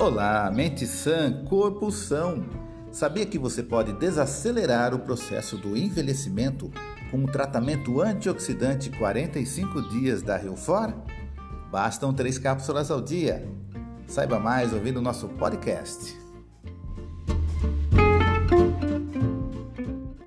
Olá, mente sã, corpo são. Sabia que você pode desacelerar o processo do envelhecimento com o tratamento antioxidante 45 dias da Riofor? Bastam três cápsulas ao dia. Saiba mais ouvindo nosso podcast.